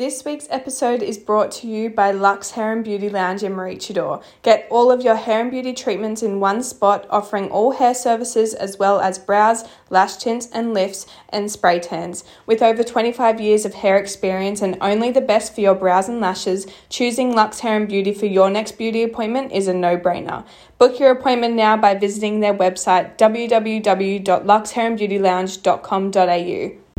This week's episode is brought to you by Lux Hair and Beauty Lounge in Maroochydore. Get all of your hair and beauty treatments in one spot, offering all hair services as well as brows, lash tints and lifts, and spray tans. With over 25 years of hair experience and only the best for your brows and lashes, choosing Lux Hair and Beauty for your next beauty appointment is a no brainer. Book your appointment now by visiting their website www.luxhairandbeautylounge.com.au.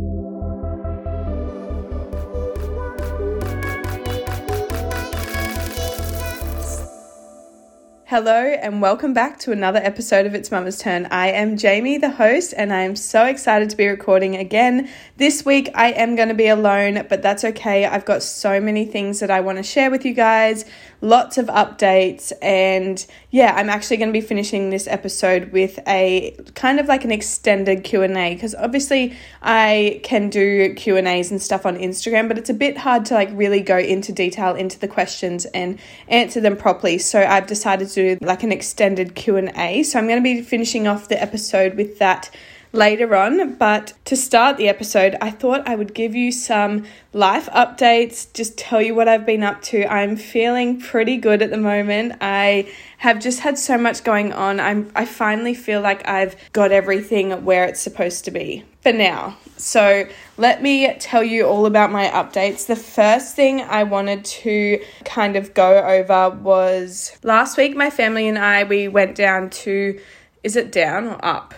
Hello, and welcome back to another episode of It's Mama's Turn. I am Jamie, the host, and I am so excited to be recording again. This week, I am going to be alone, but that's okay. I've got so many things that I want to share with you guys, lots of updates, and yeah, I'm actually going to be finishing this episode with a kind of like an extended Q&A because obviously I can do Q&As and stuff on Instagram, but it's a bit hard to like really go into detail into the questions and answer them properly. So I've decided to do like an extended Q&A. So I'm going to be finishing off the episode with that later on. But to start the episode, I thought I would give you some life updates, just tell you what I've been up to. I'm feeling pretty good at the moment. I have just had so much going on. I'm I finally feel like I've got everything where it's supposed to be for now. So, let me tell you all about my updates. The first thing I wanted to kind of go over was last week my family and I we went down to is it down or up?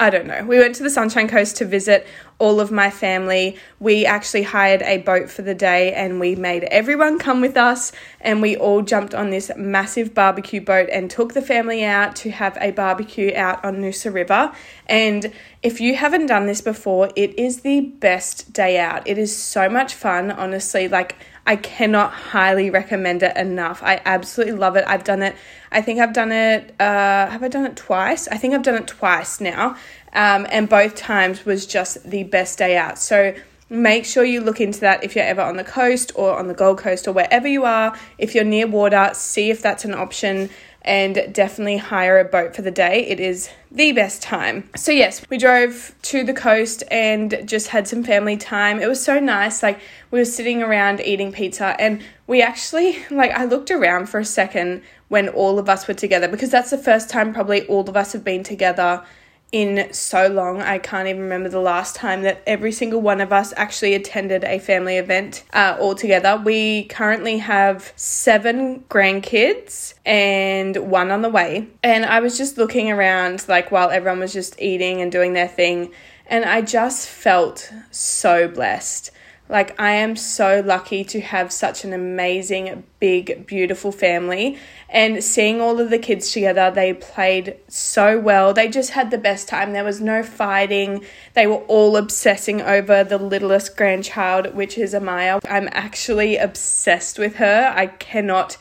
I don't know. We went to the Sunshine Coast to visit all of my family. We actually hired a boat for the day and we made everyone come with us and we all jumped on this massive barbecue boat and took the family out to have a barbecue out on Noosa River. And if you haven't done this before, it is the best day out. It is so much fun, honestly. Like I cannot highly recommend it enough. I absolutely love it. I've done it. I think I've done it. Uh, have I done it twice? I think I've done it twice now, um, and both times was just the best day out. So make sure you look into that if you're ever on the coast or on the Gold Coast or wherever you are. If you're near water, see if that's an option and definitely hire a boat for the day. It is the best time. So, yes, we drove to the coast and just had some family time. It was so nice. Like, we were sitting around eating pizza, and we actually, like, I looked around for a second when all of us were together because that's the first time probably all of us have been together in so long. I can't even remember the last time that every single one of us actually attended a family event uh, all together. We currently have seven grandkids and one on the way. And I was just looking around, like, while everyone was just eating and doing their thing, and I just felt so blessed. Like, I am so lucky to have such an amazing, big, beautiful family. And seeing all of the kids together, they played so well. They just had the best time. There was no fighting. They were all obsessing over the littlest grandchild, which is Amaya. I'm actually obsessed with her. I cannot,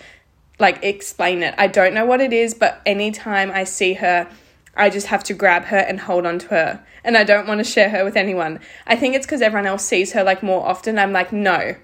like, explain it. I don't know what it is, but anytime I see her, I just have to grab her and hold on to her. And I don't want to share her with anyone. I think it's because everyone else sees her like more often. I'm like, no,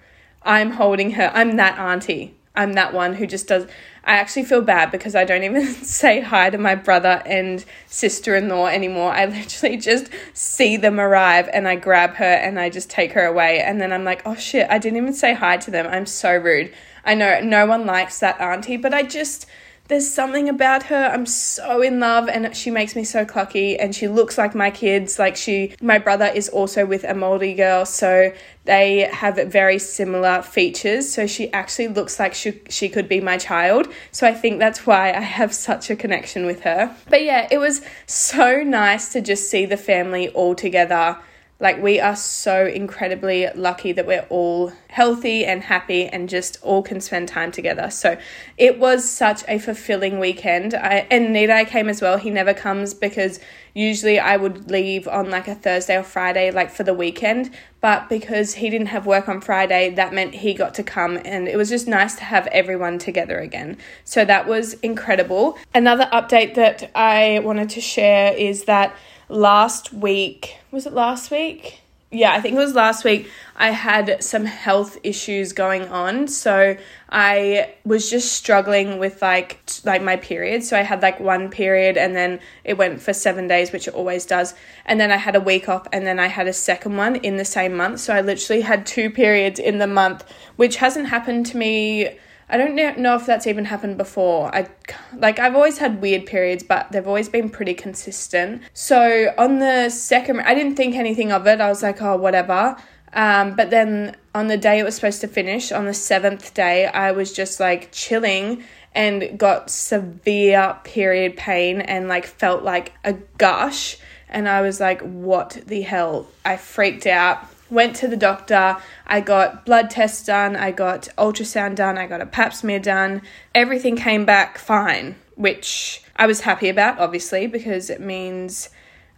I'm holding her. I'm that auntie. I'm that one who just does. I actually feel bad because I don't even say hi to my brother and sister in law anymore. I literally just see them arrive and I grab her and I just take her away. And then I'm like, oh shit, I didn't even say hi to them. I'm so rude. I know no one likes that auntie, but I just there's something about her. I'm so in love and she makes me so clucky and she looks like my kids. Like she my brother is also with a Maori girl, so they have very similar features. So she actually looks like she she could be my child. So I think that's why I have such a connection with her. But yeah, it was so nice to just see the family all together like, we are so incredibly lucky that we're all healthy and happy and just all can spend time together. So, it was such a fulfilling weekend. I, and Nidai came as well. He never comes because usually I would leave on like a Thursday or Friday, like for the weekend. But because he didn't have work on Friday, that meant he got to come, and it was just nice to have everyone together again. So, that was incredible. Another update that I wanted to share is that last week, was it last week? yeah, I think it was last week, I had some health issues going on. So I was just struggling with like like my period. So I had like one period and then it went for 7 days, which it always does. And then I had a week off and then I had a second one in the same month. So I literally had two periods in the month, which hasn't happened to me I don't know if that's even happened before. I like I've always had weird periods, but they've always been pretty consistent. So on the second, I didn't think anything of it. I was like, oh, whatever. Um, but then on the day it was supposed to finish, on the seventh day, I was just like chilling and got severe period pain and like felt like a gush. And I was like, what the hell? I freaked out went to the doctor. I got blood tests done, I got ultrasound done, I got a pap smear done. Everything came back fine, which I was happy about, obviously, because it means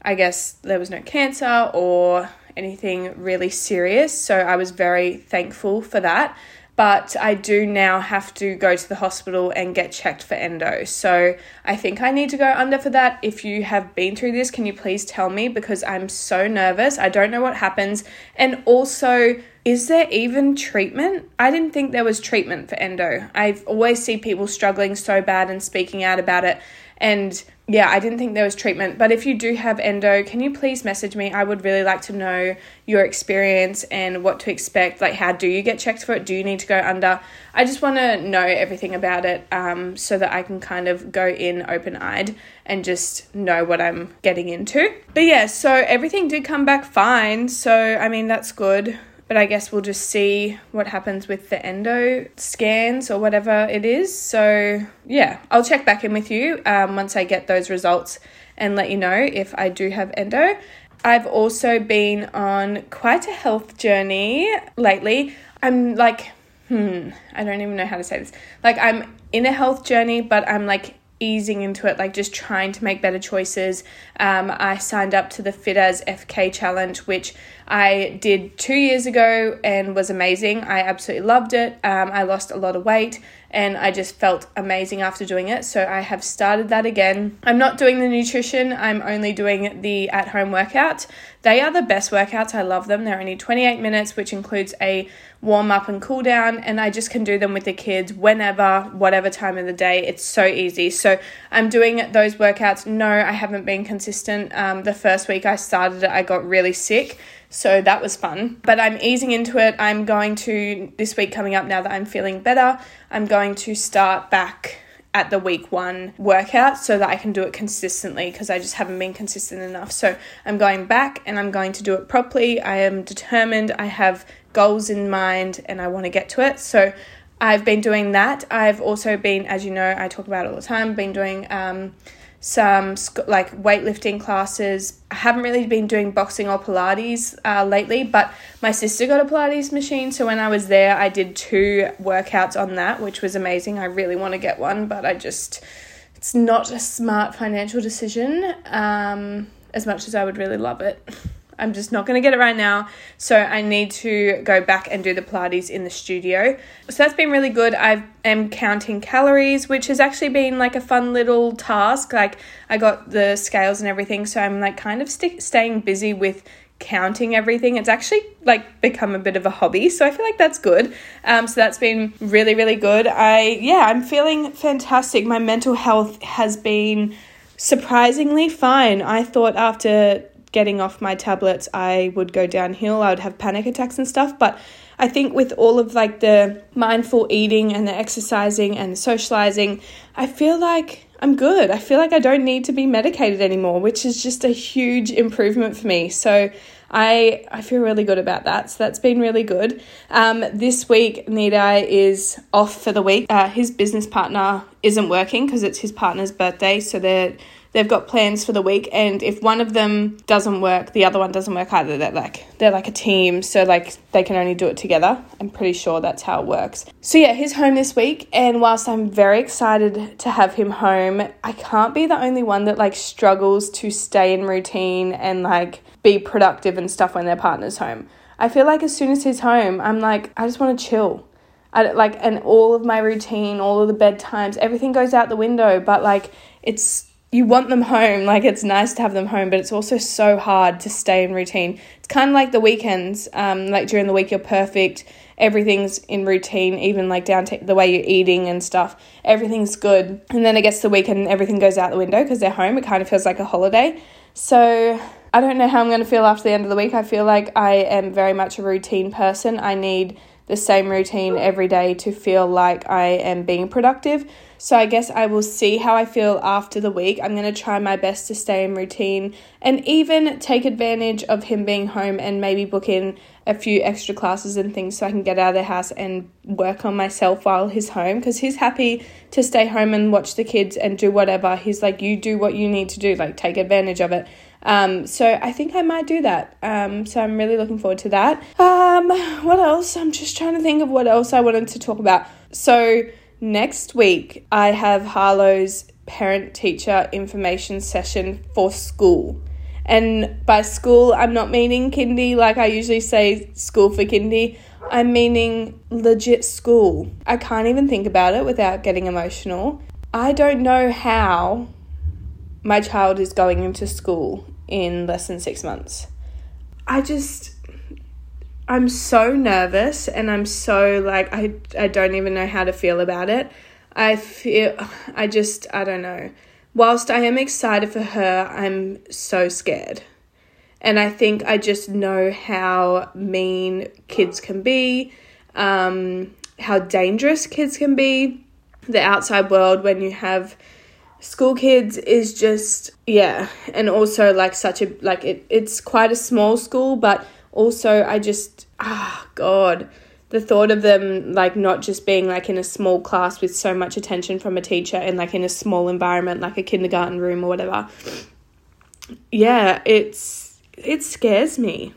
I guess there was no cancer or anything really serious. So I was very thankful for that but I do now have to go to the hospital and get checked for endo. So I think I need to go under for that. If you have been through this, can you please tell me because I'm so nervous. I don't know what happens. And also, is there even treatment? I didn't think there was treatment for endo. I've always see people struggling so bad and speaking out about it. And yeah, I didn't think there was treatment. But if you do have endo, can you please message me? I would really like to know your experience and what to expect. Like, how do you get checked for it? Do you need to go under? I just want to know everything about it um, so that I can kind of go in open eyed and just know what I'm getting into. But yeah, so everything did come back fine. So, I mean, that's good but I guess we'll just see what happens with the endo scans or whatever it is. So, yeah, I'll check back in with you um, once I get those results and let you know if I do have endo. I've also been on quite a health journey lately. I'm like, hmm, I don't even know how to say this. Like, I'm in a health journey, but I'm like easing into it, like just trying to make better choices. Um, I signed up to the Fit as FK challenge, which I did two years ago and was amazing. I absolutely loved it. Um, I lost a lot of weight and I just felt amazing after doing it. So I have started that again. I'm not doing the nutrition, I'm only doing the at home workout. They are the best workouts. I love them. They're only 28 minutes, which includes a warm up and cool down, and I just can do them with the kids whenever, whatever time of the day. It's so easy. So I'm doing those workouts. No, I haven't been consistent. Um, the first week I started it, I got really sick. So that was fun. But I'm easing into it. I'm going to, this week coming up now that I'm feeling better, I'm going to start back at the week one workout so that I can do it consistently because I just haven't been consistent enough. So I'm going back and I'm going to do it properly. I am determined. I have goals in mind and I want to get to it. So I've been doing that. I've also been, as you know, I talk about all the time, been doing um, some like weightlifting classes. I haven't really been doing boxing or Pilates uh, lately, but my sister got a Pilates machine. So when I was there, I did two workouts on that, which was amazing. I really want to get one, but I just, it's not a smart financial decision um, as much as I would really love it. I'm just not going to get it right now. So I need to go back and do the Pilates in the studio. So that's been really good. I am counting calories, which has actually been like a fun little task. Like I got the scales and everything. So I'm like kind of st- staying busy with counting everything. It's actually like become a bit of a hobby. So I feel like that's good. Um, so that's been really, really good. I, yeah, I'm feeling fantastic. My mental health has been surprisingly fine. I thought after getting off my tablets, I would go downhill. I would have panic attacks and stuff. But I think with all of like the mindful eating and the exercising and the socializing, I feel like I'm good. I feel like I don't need to be medicated anymore, which is just a huge improvement for me. So I I feel really good about that. So that's been really good. Um, this week, Nidai is off for the week. Uh, his business partner isn't working because it's his partner's birthday, so they're they've got plans for the week and if one of them doesn't work the other one doesn't work either. They're like they're like a team so like they can only do it together. I'm pretty sure that's how it works. So yeah he's home this week and whilst i'm very excited to have him home i can't be the only one that like struggles to stay in routine and like be productive and stuff when their partner's home. I feel like as soon as he's home i'm like i just want to chill. I, like and all of my routine all of the bedtimes everything goes out the window but like it's you want them home. Like it's nice to have them home, but it's also so hard to stay in routine. It's kind of like the weekends. Um, like during the week, you're perfect. Everything's in routine, even like down to the way you're eating and stuff. Everything's good. And then it gets the weekend everything goes out the window because they're home. It kind of feels like a holiday. So I don't know how I'm going to feel after the end of the week. I feel like I am very much a routine person. I need the same routine every day to feel like I am being productive. So I guess I will see how I feel after the week. I'm going to try my best to stay in routine and even take advantage of him being home and maybe book in a few extra classes and things so I can get out of the house and work on myself while he's home because he's happy to stay home and watch the kids and do whatever. He's like, you do what you need to do, like take advantage of it. Um, so I think I might do that. Um, so I'm really looking forward to that. Um, what else? I'm just trying to think of what else I wanted to talk about. So next week I have Harlow's parent teacher information session for school. And by school, I'm not meaning kindy like I usually say school for kindy. I'm meaning legit school. I can't even think about it without getting emotional. I don't know how my child is going into school in less than six months. I just, I'm so nervous and I'm so like, I, I don't even know how to feel about it. I feel, I just, I don't know. Whilst I am excited for her, I'm so scared. And I think I just know how mean kids can be, um, how dangerous kids can be, the outside world when you have school kids is just yeah and also like such a like it, it's quite a small school but also i just ah oh, god. The thought of them like not just being like in a small class with so much attention from a teacher and like in a small environment like a kindergarten room or whatever. Yeah it's it scares me.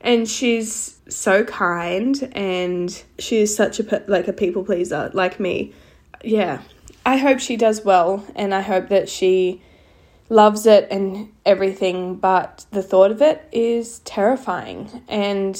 And she's so kind and she's such a like a people pleaser like me. Yeah I hope she does well and I hope that she loves it and everything, but the thought of it is terrifying. And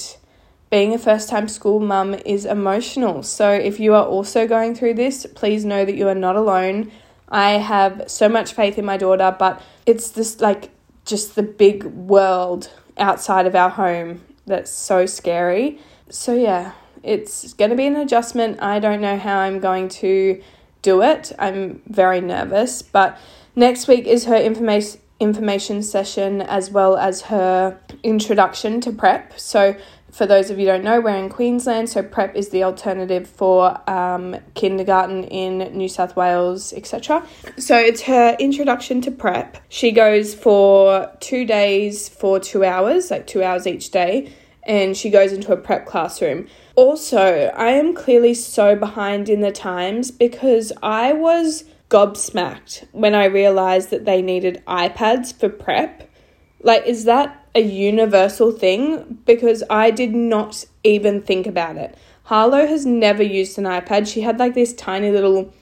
being a first time school mum is emotional. So if you are also going through this, please know that you are not alone. I have so much faith in my daughter, but it's this like just the big world outside of our home that's so scary. So yeah, it's going to be an adjustment. I don't know how I'm going to do it. I'm very nervous, but next week is her information information session as well as her introduction to prep. So for those of you don't know, we're in Queensland, so prep is the alternative for um, kindergarten in New South Wales, etc. So it's her introduction to prep. She goes for two days for two hours, like two hours each day, and she goes into a prep classroom. Also, I am clearly so behind in the times because I was gobsmacked when I realized that they needed iPads for prep. Like, is that a universal thing? Because I did not even think about it. Harlow has never used an iPad. She had like this tiny little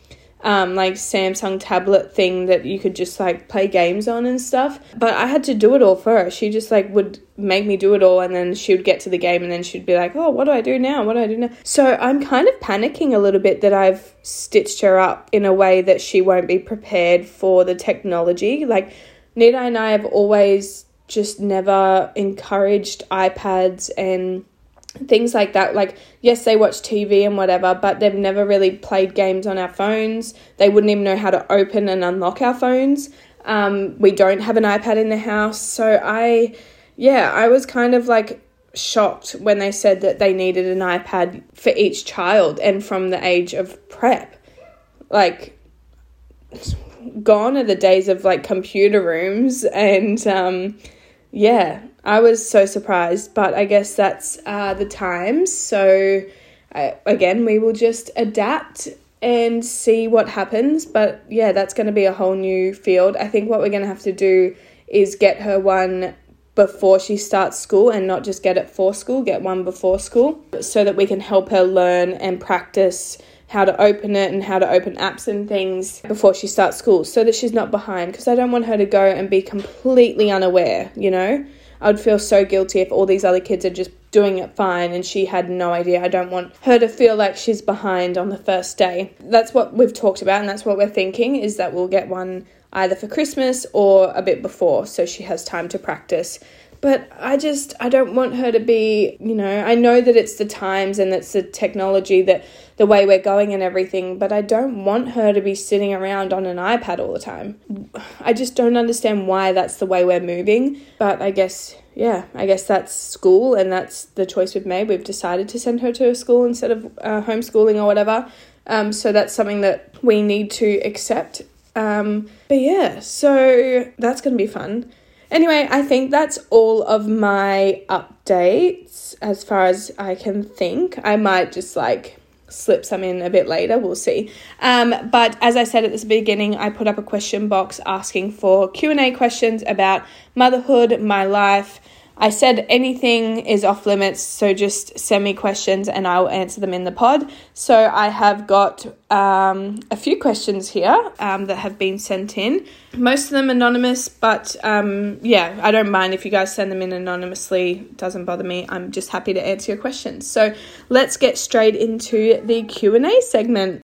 um, like Samsung tablet thing that you could just like play games on and stuff. But I had to do it all her. She just like would make me do it all and then she would get to the game and then she'd be like, oh, what do I do now? What do I do now? So I'm kind of panicking a little bit that I've stitched her up in a way that she won't be prepared for the technology. Like, Nidai and I have always just never encouraged iPads and things like that. Like, yes, they watch TV and whatever, but they've never really played games on our phones. They wouldn't even know how to open and unlock our phones. Um, we don't have an iPad in the house. So I, yeah, I was kind of like shocked when they said that they needed an iPad for each child and from the age of prep. Like, gone are the days of like computer rooms and, um, yeah, I was so surprised, but I guess that's uh, the times. So, I, again, we will just adapt and see what happens. But yeah, that's going to be a whole new field. I think what we're going to have to do is get her one before she starts school and not just get it for school, get one before school so that we can help her learn and practice how to open it and how to open apps and things before she starts school so that she's not behind because I don't want her to go and be completely unaware, you know? I would feel so guilty if all these other kids are just doing it fine and she had no idea. I don't want her to feel like she's behind on the first day. That's what we've talked about and that's what we're thinking is that we'll get one either for Christmas or a bit before so she has time to practice. But I just, I don't want her to be, you know, I know that it's the times and it's the technology that the way we're going and everything, but I don't want her to be sitting around on an iPad all the time. I just don't understand why that's the way we're moving. But I guess, yeah, I guess that's school and that's the choice we've made. We've decided to send her to a school instead of uh, homeschooling or whatever. Um, so that's something that we need to accept. Um, but yeah, so that's going to be fun. Anyway, I think that's all of my updates as far as I can think. I might just like slip some in a bit later. We'll see. Um, but as I said at the beginning, I put up a question box asking for Q and A questions about motherhood, my life, I said anything is off limits, so just send me questions and I'll answer them in the pod. So I have got um, a few questions here um, that have been sent in. Most of them anonymous, but um, yeah, I don't mind if you guys send them in anonymously. Doesn't bother me. I'm just happy to answer your questions. So let's get straight into the Q and A segment.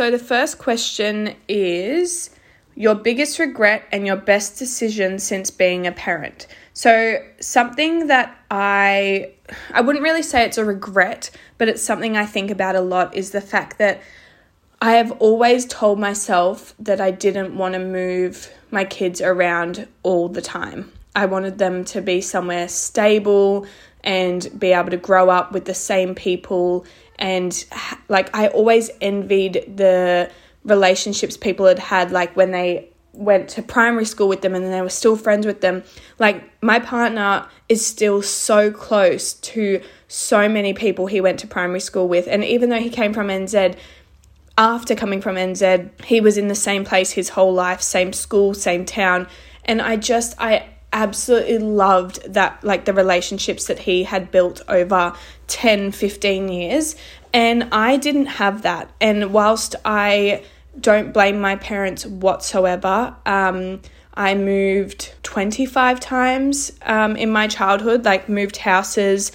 So the first question is your biggest regret and your best decision since being a parent. So something that I I wouldn't really say it's a regret, but it's something I think about a lot is the fact that I have always told myself that I didn't want to move my kids around all the time. I wanted them to be somewhere stable and be able to grow up with the same people and like I always envied the relationships people had had like when they went to primary school with them and then they were still friends with them. Like my partner is still so close to so many people he went to primary school with and even though he came from NZ after coming from NZ he was in the same place his whole life same school same town. And I just I absolutely loved that like the relationships that he had built over 10 15 years. And I didn't have that. And whilst I don't blame my parents whatsoever um, I moved 25 times um, in my childhood like moved houses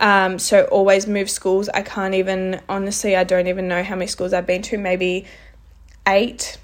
um, so always moved schools. I can't even honestly I don't even know how many schools I've been to. Maybe eight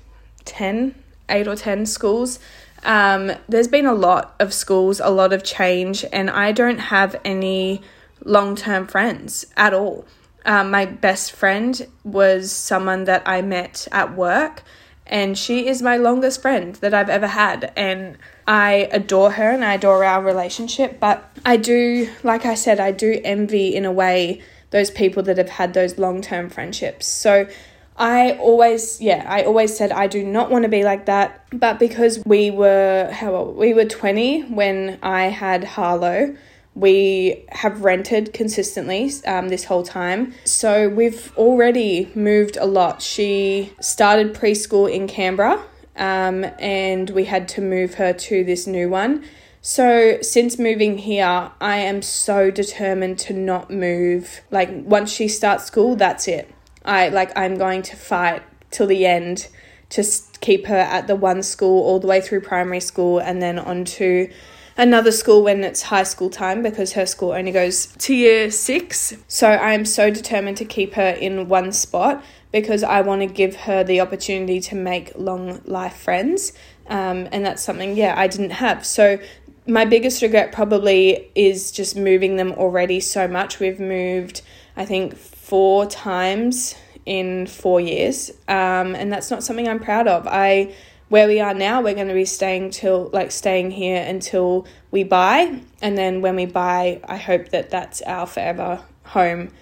ten eight or ten schools um, there's been a lot of schools, a lot of change, and I don't have any long term friends at all. Um, my best friend was someone that I met at work, and she is my longest friend that I've ever had. And I adore her and I adore our relationship, but I do, like I said, I do envy in a way those people that have had those long term friendships. So I always, yeah, I always said I do not want to be like that. But because we were, how old? We were 20 when I had Harlow. We have rented consistently um, this whole time. So we've already moved a lot. She started preschool in Canberra um, and we had to move her to this new one. So, since moving here, I am so determined to not move. Like, once she starts school, that's it. I like I'm going to fight till the end to keep her at the one school all the way through primary school and then on to another school when it's high school time because her school only goes to year six. So I'm so determined to keep her in one spot because I want to give her the opportunity to make long life friends. Um, and that's something, yeah, I didn't have. So my biggest regret probably is just moving them already so much. We've moved, I think, four times in four years, um, and that's not something I'm proud of. I where we are now, we're going to be staying till like staying here until we buy, and then when we buy, I hope that that's our forever home.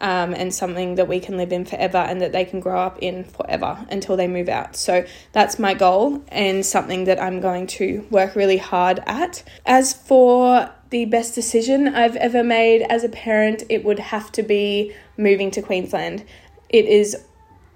Um, and something that we can live in forever and that they can grow up in forever until they move out. So that's my goal and something that I'm going to work really hard at. As for the best decision I've ever made as a parent, it would have to be moving to Queensland. It is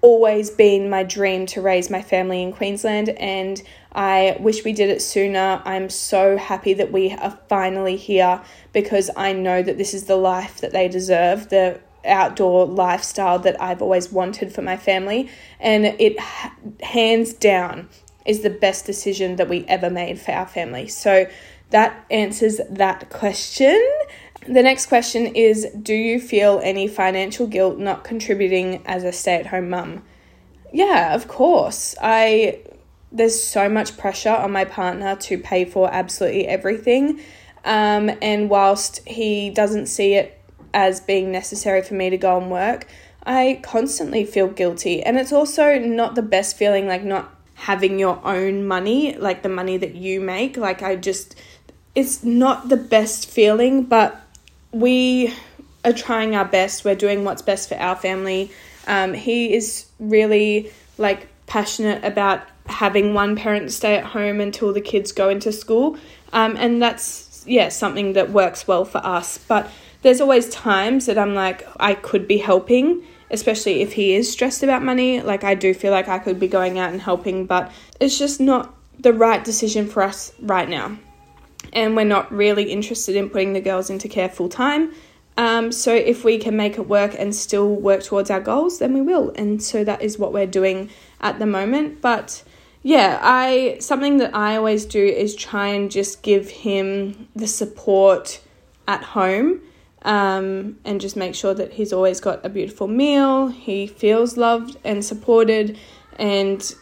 always been my dream to raise my family in Queensland and I wish we did it sooner. I'm so happy that we are finally here because I know that this is the life that they deserve, the outdoor lifestyle that I've always wanted for my family and it hands down is the best decision that we ever made for our family. So that answers that question. The next question is Do you feel any financial guilt not contributing as a stay at home mum? Yeah, of course. I there's so much pressure on my partner to pay for absolutely everything. Um, and whilst he doesn't see it as being necessary for me to go and work, I constantly feel guilty. And it's also not the best feeling, like not having your own money, like the money that you make. Like, I just, it's not the best feeling, but we are trying our best. We're doing what's best for our family. Um, he is really like passionate about having one parent stay at home until the kids go into school. Um, and that's, yeah, something that works well for us. But there's always times that I'm like, I could be helping, especially if he is stressed about money. Like, I do feel like I could be going out and helping, but it's just not the right decision for us right now. And we're not really interested in putting the girls into care full time. Um, so if we can make it work and still work towards our goals, then we will. And so that is what we're doing at the moment. But yeah, I something that I always do is try and just give him the support at home. Um, and just make sure that he's always got a beautiful meal, he feels loved and supported, and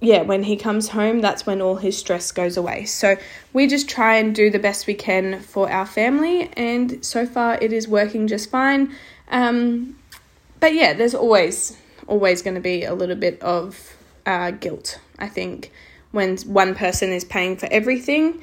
yeah, when he comes home, that's when all his stress goes away. So we just try and do the best we can for our family, and so far it is working just fine. Um, but yeah, there's always always going to be a little bit of uh, guilt. I think when one person is paying for everything,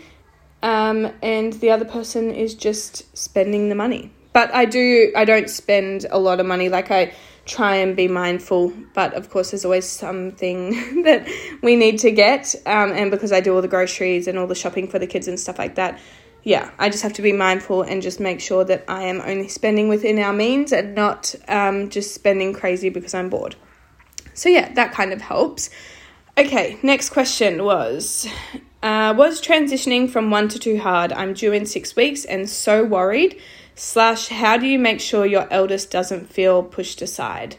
um, and the other person is just spending the money. But I do I don't spend a lot of money. Like I try and be mindful. But of course, there's always something that we need to get. Um, and because I do all the groceries and all the shopping for the kids and stuff like that, yeah, I just have to be mindful and just make sure that I am only spending within our means and not um, just spending crazy because I'm bored. So, yeah, that kind of helps. Okay, next question was uh, Was transitioning from one to two hard? I'm due in six weeks and so worried slash how do you make sure your eldest doesn't feel pushed aside?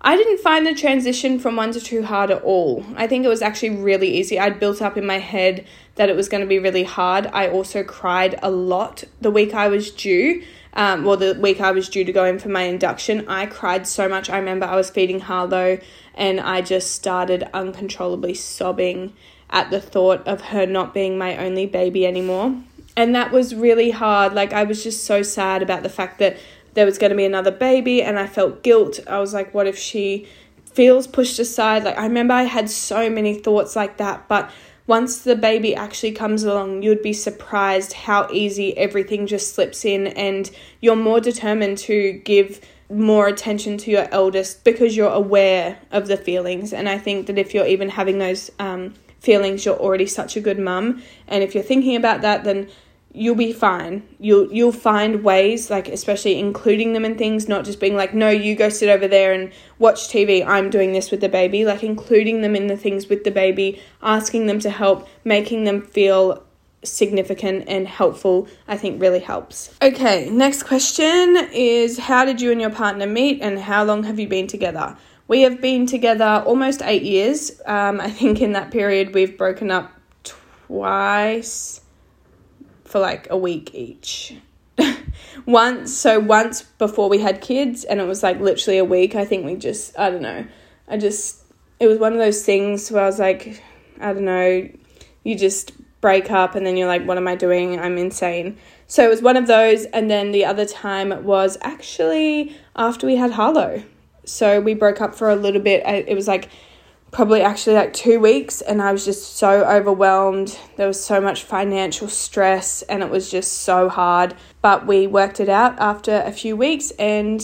I didn't find the transition from one to two hard at all. I think it was actually really easy. I'd built up in my head that it was going to be really hard. I also cried a lot the week i was due um, well the week i was due to go in for my induction. I cried so much. I remember i was feeding harlow and i just started uncontrollably sobbing at the thought of her not being my only baby anymore and that was really hard. Like, I was just so sad about the fact that there was going to be another baby, and I felt guilt. I was like, what if she feels pushed aside? Like, I remember I had so many thoughts like that, but once the baby actually comes along, you'd be surprised how easy everything just slips in, and you're more determined to give more attention to your eldest because you're aware of the feelings. And I think that if you're even having those um, feelings, you're already such a good mum. And if you're thinking about that, then you'll be fine. You'll you'll find ways, like especially including them in things, not just being like, no, you go sit over there and watch TV. I'm doing this with the baby. Like including them in the things with the baby, asking them to help, making them feel significant and helpful, I think really helps. Okay, next question is how did you and your partner meet and how long have you been together? We have been together almost eight years. Um, I think in that period we've broken up twice for like a week each. once, so once before we had kids, and it was like literally a week. I think we just, I don't know. I just, it was one of those things where I was like, I don't know, you just break up and then you're like, what am I doing? I'm insane. So it was one of those, and then the other time was actually after we had Harlow. So we broke up for a little bit. It was like probably actually like two weeks and I was just so overwhelmed. There was so much financial stress and it was just so hard. But we worked it out after a few weeks and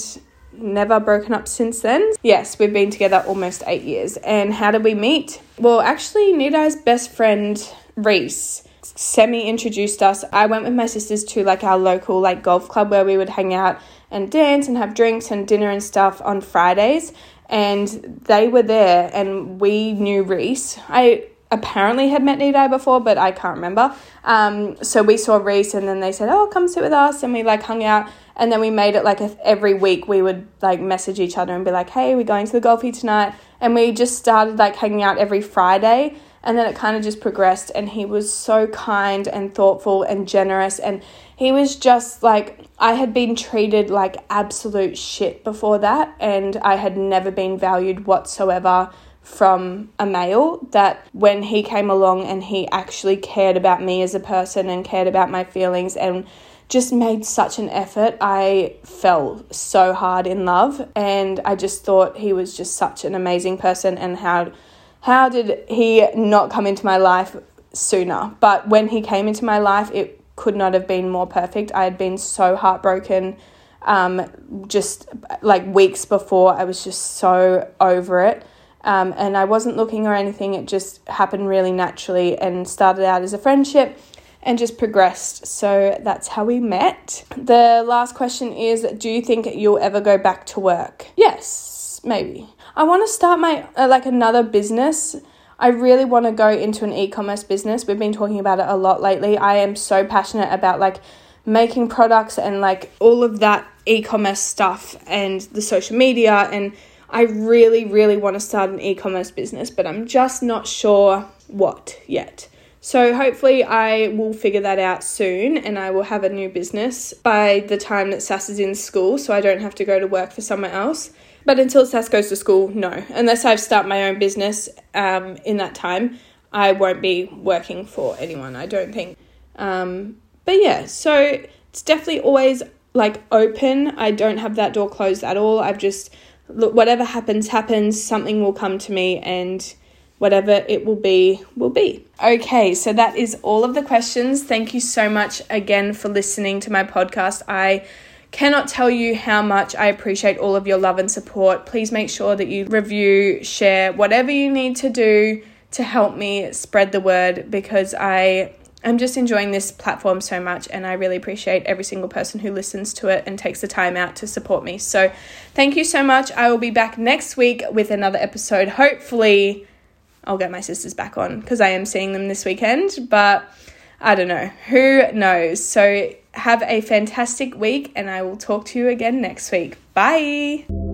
never broken up since then. Yes, we've been together almost eight years. And how did we meet? Well, actually, Nidai's best friend, Reese, semi introduced us. I went with my sisters to like our local like golf club where we would hang out and dance and have drinks and dinner and stuff on Fridays and they were there and we knew Reese. I apparently had met Nidai before, but I can't remember. Um, so we saw Reese and then they said, oh, come sit with us. And we like hung out and then we made it like a, every week we would like message each other and be like, hey, we're going to the golfy tonight. And we just started like hanging out every Friday and then it kind of just progressed and he was so kind and thoughtful and generous and he was just like, I had been treated like absolute shit before that, and I had never been valued whatsoever from a male that when he came along and he actually cared about me as a person and cared about my feelings and just made such an effort. I fell so hard in love and I just thought he was just such an amazing person and how how did he not come into my life sooner? But when he came into my life, it could not have been more perfect. I had been so heartbroken um, just like weeks before. I was just so over it. Um, and I wasn't looking or anything, it just happened really naturally and started out as a friendship and just progressed. So that's how we met. The last question is Do you think you'll ever go back to work? Yes, maybe. I want to start my uh, like another business. I really want to go into an e-commerce business. We've been talking about it a lot lately. I am so passionate about like making products and like all of that e-commerce stuff and the social media and I really really want to start an e-commerce business, but I'm just not sure what yet. So hopefully I will figure that out soon and I will have a new business by the time that Sass is in school so I don't have to go to work for someone else. But until Sass goes to school, no. Unless I've start my own business um, in that time, I won't be working for anyone, I don't think. Um, but yeah, so it's definitely always like open. I don't have that door closed at all. I've just, look, whatever happens, happens. Something will come to me and whatever it will be, will be. Okay, so that is all of the questions. Thank you so much again for listening to my podcast. I cannot tell you how much I appreciate all of your love and support. Please make sure that you review, share, whatever you need to do to help me spread the word because I am just enjoying this platform so much and I really appreciate every single person who listens to it and takes the time out to support me. So, thank you so much. I will be back next week with another episode, hopefully I'll get my sisters back on because I am seeing them this weekend, but I don't know. Who knows? So have a fantastic week and I will talk to you again next week. Bye.